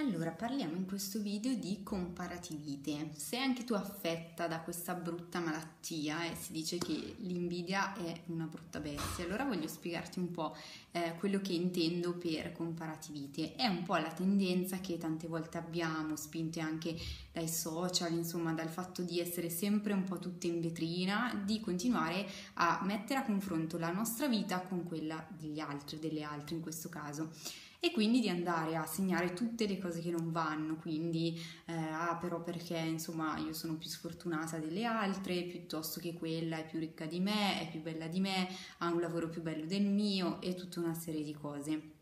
Allora, parliamo in questo video di comparativite. Se anche tu affetta da questa brutta malattia e si dice che l'invidia è una brutta bestia, allora voglio spiegarti un po' eh, quello che intendo per comparativite. È un po' la tendenza che tante volte abbiamo, spinte anche dai social, insomma, dal fatto di essere sempre un po' tutte in vetrina, di continuare a mettere a confronto la nostra vita con quella degli altri, delle altre in questo caso e quindi di andare a segnare tutte le cose che non vanno, quindi eh, ah però perché insomma io sono più sfortunata delle altre, piuttosto che quella è più ricca di me, è più bella di me, ha un lavoro più bello del mio e tutta una serie di cose.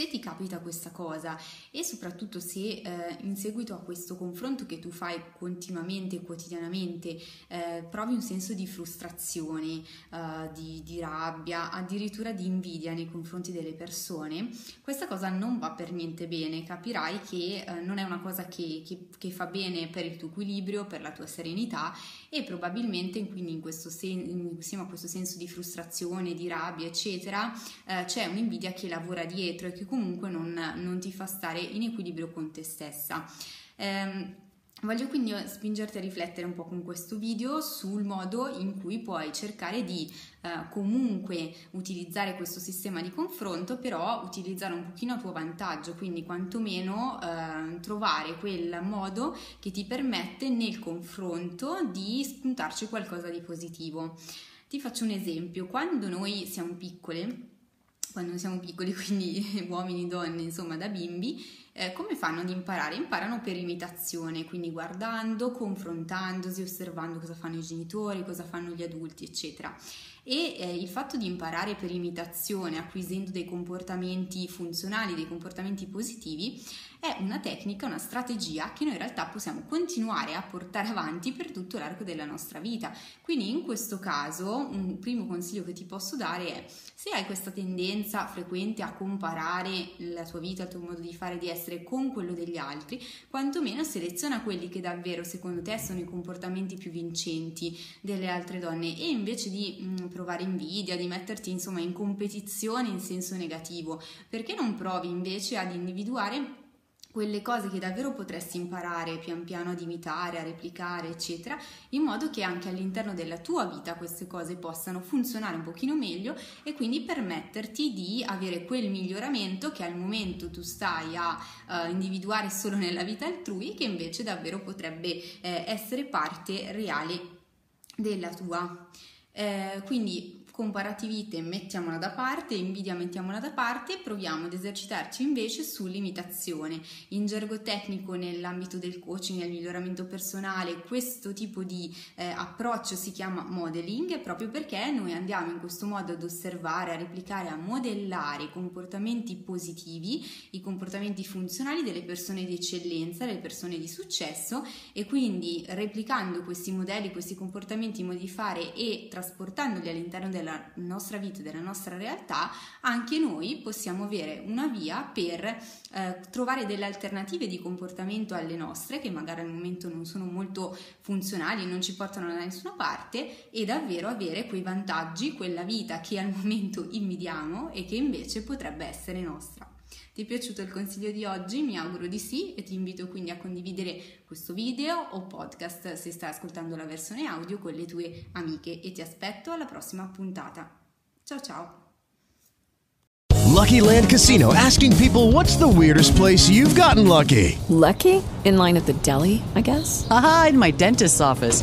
Se ti capita questa cosa e soprattutto se eh, in seguito a questo confronto che tu fai continuamente quotidianamente eh, provi un senso di frustrazione, eh, di, di, rabbia, addirittura di invidia nei confronti delle persone, questa cosa non va per niente bene. Capirai che eh, non è una cosa che, che, che, fa bene per il tuo equilibrio, per la tua serenità e probabilmente quindi in questo sen- insieme a questo senso di frustrazione, di rabbia, eccetera, eh, c'è un'invidia che lavora dietro e che comunque non, non ti fa stare in equilibrio con te stessa. Eh, Voglio quindi spingerti a riflettere un po' con questo video sul modo in cui puoi cercare di eh, comunque utilizzare questo sistema di confronto, però utilizzare un pochino a tuo vantaggio, quindi quantomeno eh, trovare quel modo che ti permette nel confronto di spuntarci qualcosa di positivo. Ti faccio un esempio, quando noi siamo piccole, quando siamo piccoli, quindi uomini, donne, insomma da bimbi, eh, come fanno ad imparare? Imparano per imitazione, quindi guardando, confrontandosi, osservando cosa fanno i genitori, cosa fanno gli adulti, eccetera. E eh, il fatto di imparare per imitazione, acquisendo dei comportamenti funzionali, dei comportamenti positivi, è una tecnica, una strategia che noi in realtà possiamo continuare a portare avanti per tutto l'arco della nostra vita. Quindi in questo caso un primo consiglio che ti posso dare è se hai questa tendenza frequente a comparare la tua vita, il tuo modo di fare, di essere con quello degli altri, quantomeno seleziona quelli che davvero secondo te sono i comportamenti più vincenti delle altre donne. E invece di mh, provare invidia, di metterti insomma in competizione in senso negativo, perché non provi invece ad individuare quelle cose che davvero potresti imparare pian piano ad imitare, a replicare, eccetera, in modo che anche all'interno della tua vita queste cose possano funzionare un pochino meglio e quindi permetterti di avere quel miglioramento che al momento tu stai a uh, individuare solo nella vita altrui, che invece davvero potrebbe eh, essere parte reale della tua. Eh, quindi comparativite mettiamola da parte, invidia mettiamola da parte e proviamo ad esercitarci invece sull'imitazione. In gergo tecnico nell'ambito del coaching e del miglioramento personale questo tipo di eh, approccio si chiama modeling proprio perché noi andiamo in questo modo ad osservare, a replicare, a modellare i comportamenti positivi, i comportamenti funzionali delle persone di eccellenza, delle persone di successo e quindi replicando questi modelli, questi comportamenti, fare e trasportandoli all'interno della della nostra vita, della nostra realtà, anche noi possiamo avere una via per eh, trovare delle alternative di comportamento alle nostre, che magari al momento non sono molto funzionali, non ci portano da nessuna parte, e davvero avere quei vantaggi, quella vita che al momento invidiamo e che invece potrebbe essere nostra. Ti è piaciuto il consiglio di oggi? Mi auguro di sì e ti invito quindi a condividere questo video o podcast se stai ascoltando la versione audio con le tue amiche e ti aspetto alla prossima puntata. Ciao ciao! Lucky Land Casino asking people what's the weirdest place you've gotten lucky? Lucky? In line at the deli, I guess? Aha, in my dentist's office.